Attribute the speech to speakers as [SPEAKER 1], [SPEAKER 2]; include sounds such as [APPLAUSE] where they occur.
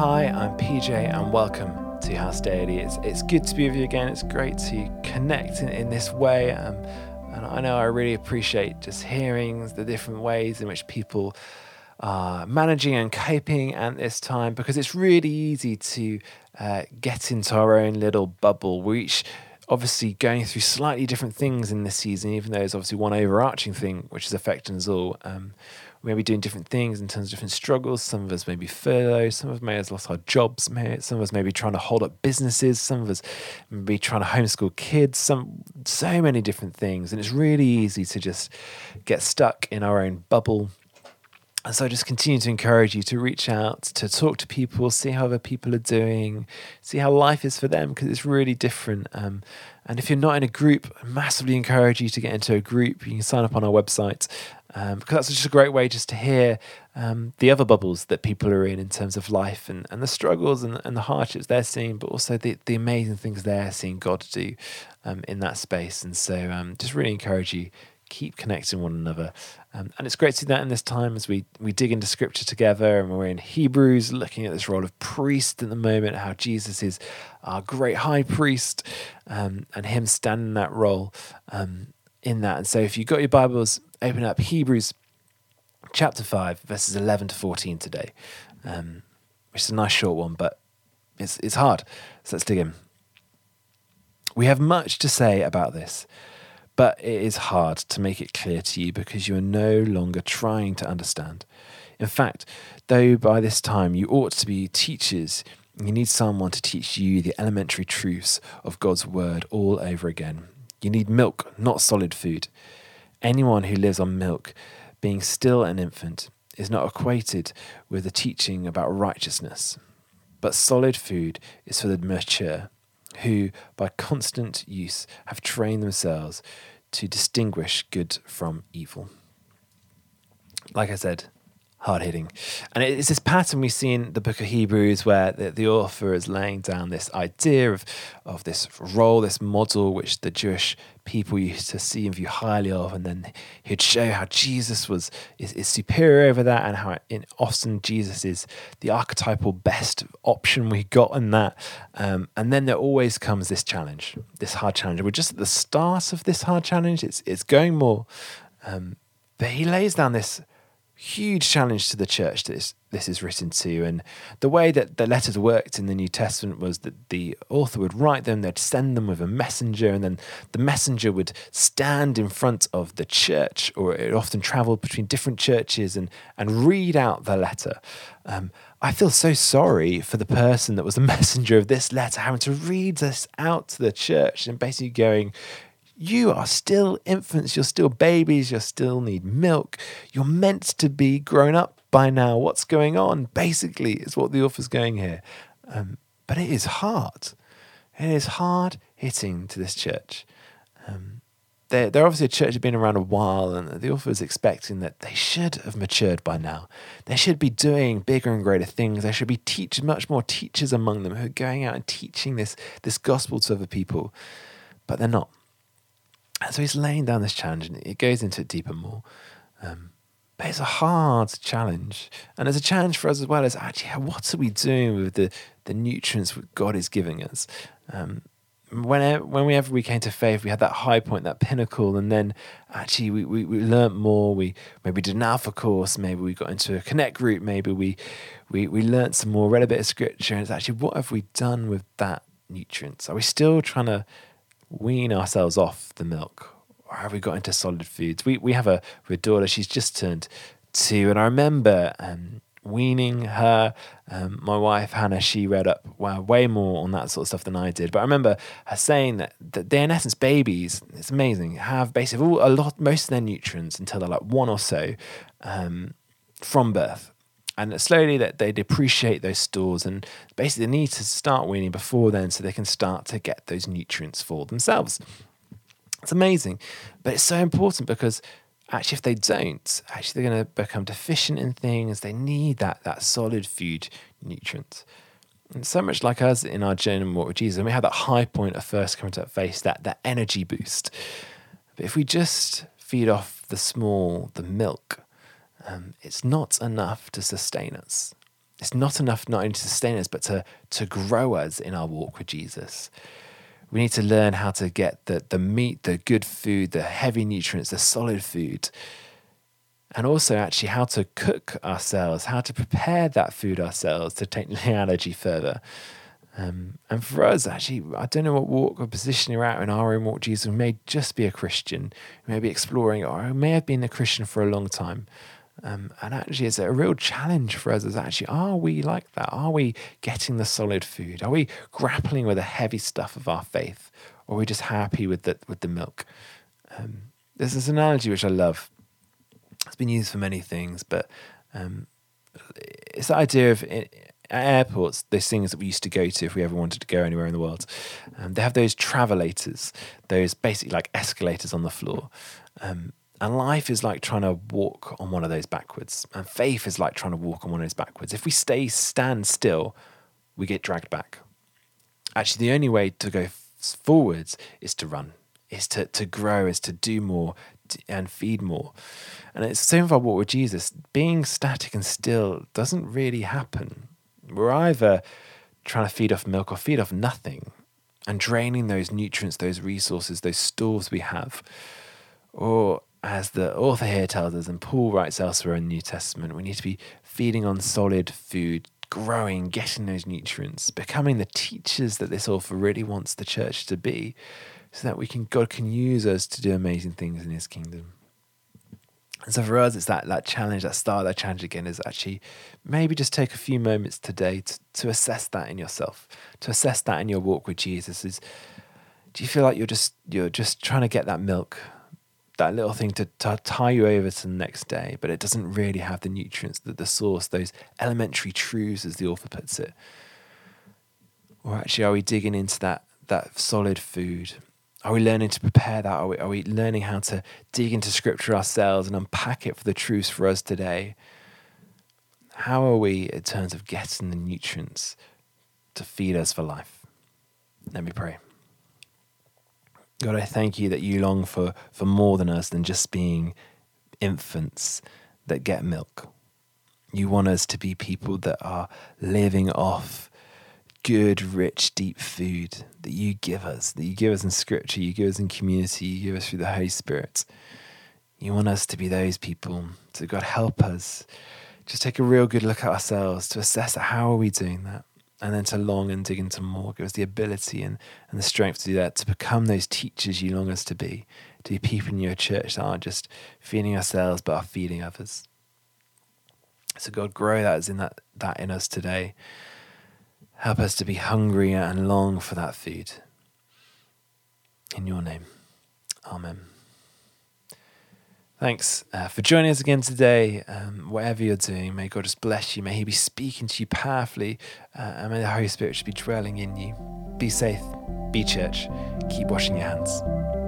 [SPEAKER 1] Hi, I'm PJ, and welcome to House Daily. It's, it's good to be with you again. It's great to connect in, in this way. Um, and I know I really appreciate just hearing the different ways in which people are managing and coping at this time because it's really easy to uh, get into our own little bubble. We each obviously going through slightly different things in this season, even though there's obviously one overarching thing which is affecting us all. Um, we may be doing different things in terms of different struggles. Some of us may be furloughed. Some of us may have lost our jobs. some of us may be trying to hold up businesses. Some of us may be trying to homeschool kids. Some so many different things, and it's really easy to just get stuck in our own bubble and so I just continue to encourage you to reach out, to talk to people, see how other people are doing, see how life is for them, because it's really different. Um, and if you're not in a group, I massively encourage you to get into a group. You can sign up on our website um, because that's just a great way just to hear um, the other bubbles that people are in in terms of life and, and the struggles and, and the hardships they're seeing, but also the, the amazing things they're seeing God do um, in that space. And so um, just really encourage you keep connecting one another. Um, and it's great to see that in this time as we, we dig into scripture together and we're in Hebrews looking at this role of priest at the moment, how Jesus is our great high priest um, and him standing that role um, in that. And so if you've got your Bibles, open up Hebrews chapter 5, verses 11 to 14 today, um, which is a nice short one, but it's, it's hard. So let's dig in. We have much to say about this but it is hard to make it clear to you because you are no longer trying to understand. In fact, though by this time you ought to be teachers, you need someone to teach you the elementary truths of God's word all over again. You need milk, not solid food. Anyone who lives on milk, being still an infant, is not acquainted with the teaching about righteousness. But solid food is for the mature, who, by constant use, have trained themselves to distinguish good from evil. Like I said, hard hitting. And it's this pattern we see in the book of Hebrews where the, the, author is laying down this idea of, of this role, this model, which the Jewish people used to see and view highly of. And then he'd show how Jesus was is, is superior over that and how in often Jesus is the archetypal best option we got in that. Um, and then there always comes this challenge, this hard challenge. We're just at the start of this hard challenge. It's, it's going more. Um, but he lays down this huge challenge to the church that this, this is written to. And the way that the letters worked in the New Testament was that the author would write them, they'd send them with a messenger, and then the messenger would stand in front of the church, or it often traveled between different churches and, and read out the letter. Um, I feel so sorry for the person that was the [LAUGHS] messenger of this letter having to read this out to the church and basically going, you are still infants, you're still babies, you still need milk. You're meant to be grown up by now. What's going on? Basically, is what the author's going here. Um, but it is hard. It is hard hitting to this church. Um, they're, they're obviously a church that's been around a while, and the author is expecting that they should have matured by now. They should be doing bigger and greater things. There should be teach, much more teachers among them who are going out and teaching this, this gospel to other people, but they're not. And so he's laying down this challenge and it goes into it deeper more. Um, but it's a hard challenge. And it's a challenge for us as well as actually, what are we doing with the, the nutrients God is giving us? Um, when, when we came to faith, we had that high point, that pinnacle, and then actually we, we, we learned more. We maybe did an alpha course, maybe we got into a connect group, maybe we we we learned some more, read a bit of scripture, and it's actually what have we done with that nutrients? Are we still trying to wean ourselves off the milk? Or have we got into solid foods? We, we have a, a daughter, she's just turned two. And I remember um, weaning her. Um, my wife, Hannah, she read up wow, way more on that sort of stuff than I did. But I remember her saying that, that they're in essence babies, it's amazing, have basically all, a lot, most of their nutrients until they're like one or so um, from birth and slowly that they depreciate those stores and basically they need to start weaning before then so they can start to get those nutrients for themselves. It's amazing but it's so important because actually if they don't actually they're going to become deficient in things. They need that that solid food nutrients and so much like us in our journey and with Jesus, and we have that high point of first coming to face, that that energy boost. But if we just feed off the small, the milk, um, it's not enough to sustain us. It's not enough not only to sustain us, but to, to grow us in our walk with Jesus. We need to learn how to get the, the meat, the good food, the heavy nutrients, the solid food, and also actually how to cook ourselves, how to prepare that food ourselves to take [LAUGHS] the analogy further. Um, and for us, actually, I don't know what walk or position you're at in our own walk. Jesus we may just be a Christian, we may be exploring, or I may have been a Christian for a long time. Um, and actually, it's a real challenge for us. Is actually, are we like that? Are we getting the solid food? Are we grappling with the heavy stuff of our faith, or are we just happy with the with the milk? Um, there's this analogy which I love. It's been used for many things, but um, it's the idea of at airports, those things that we used to go to if we ever wanted to go anywhere in the world, um, they have those travelators, those basically like escalators on the floor. Um, and life is like trying to walk on one of those backwards. And faith is like trying to walk on one of those backwards. If we stay stand still, we get dragged back. Actually, the only way to go forwards is to run, is to, to grow, is to do more and feed more. And it's the same with our walk with Jesus. Being static and still doesn't really happen. We're either trying to feed off milk or feed off nothing and draining those nutrients, those resources, those stores we have. Or, as the author here tells us, and Paul writes elsewhere in the New Testament, we need to be feeding on solid food, growing, getting those nutrients, becoming the teachers that this author really wants the church to be, so that we can God can use us to do amazing things in his kingdom. And so for us, it's that that challenge, that start, that challenge again is actually maybe just take a few moments today to, to assess that in yourself, to assess that in your walk with Jesus. Is do you feel like you're just you're just trying to get that milk, that little thing to, to tie you over to the next day, but it doesn't really have the nutrients, that the source, those elementary truths, as the author puts it. Or actually, are we digging into that that solid food are we learning to prepare that? Are we, are we learning how to dig into scripture ourselves and unpack it for the truths for us today? How are we in terms of getting the nutrients to feed us for life? Let me pray. God, I thank you that you long for, for more than us than just being infants that get milk. You want us to be people that are living off good, rich, deep food that you give us, that you give us in scripture, you give us in community, you give us through the Holy Spirit. You want us to be those people. So, God, help us. Just take a real good look at ourselves to assess how are we doing that, and then to long and dig into more. Give us the ability and, and the strength to do that, to become those teachers you long us to be, to be people in your church that aren't just feeding ourselves but are feeding others. So, God, grow that in that, that in us today. Help us to be hungry and long for that food. In your name, Amen. Thanks uh, for joining us again today. Um, whatever you're doing, may God just bless you. May He be speaking to you powerfully, uh, and may the Holy Spirit be dwelling in you. Be safe, be church, keep washing your hands.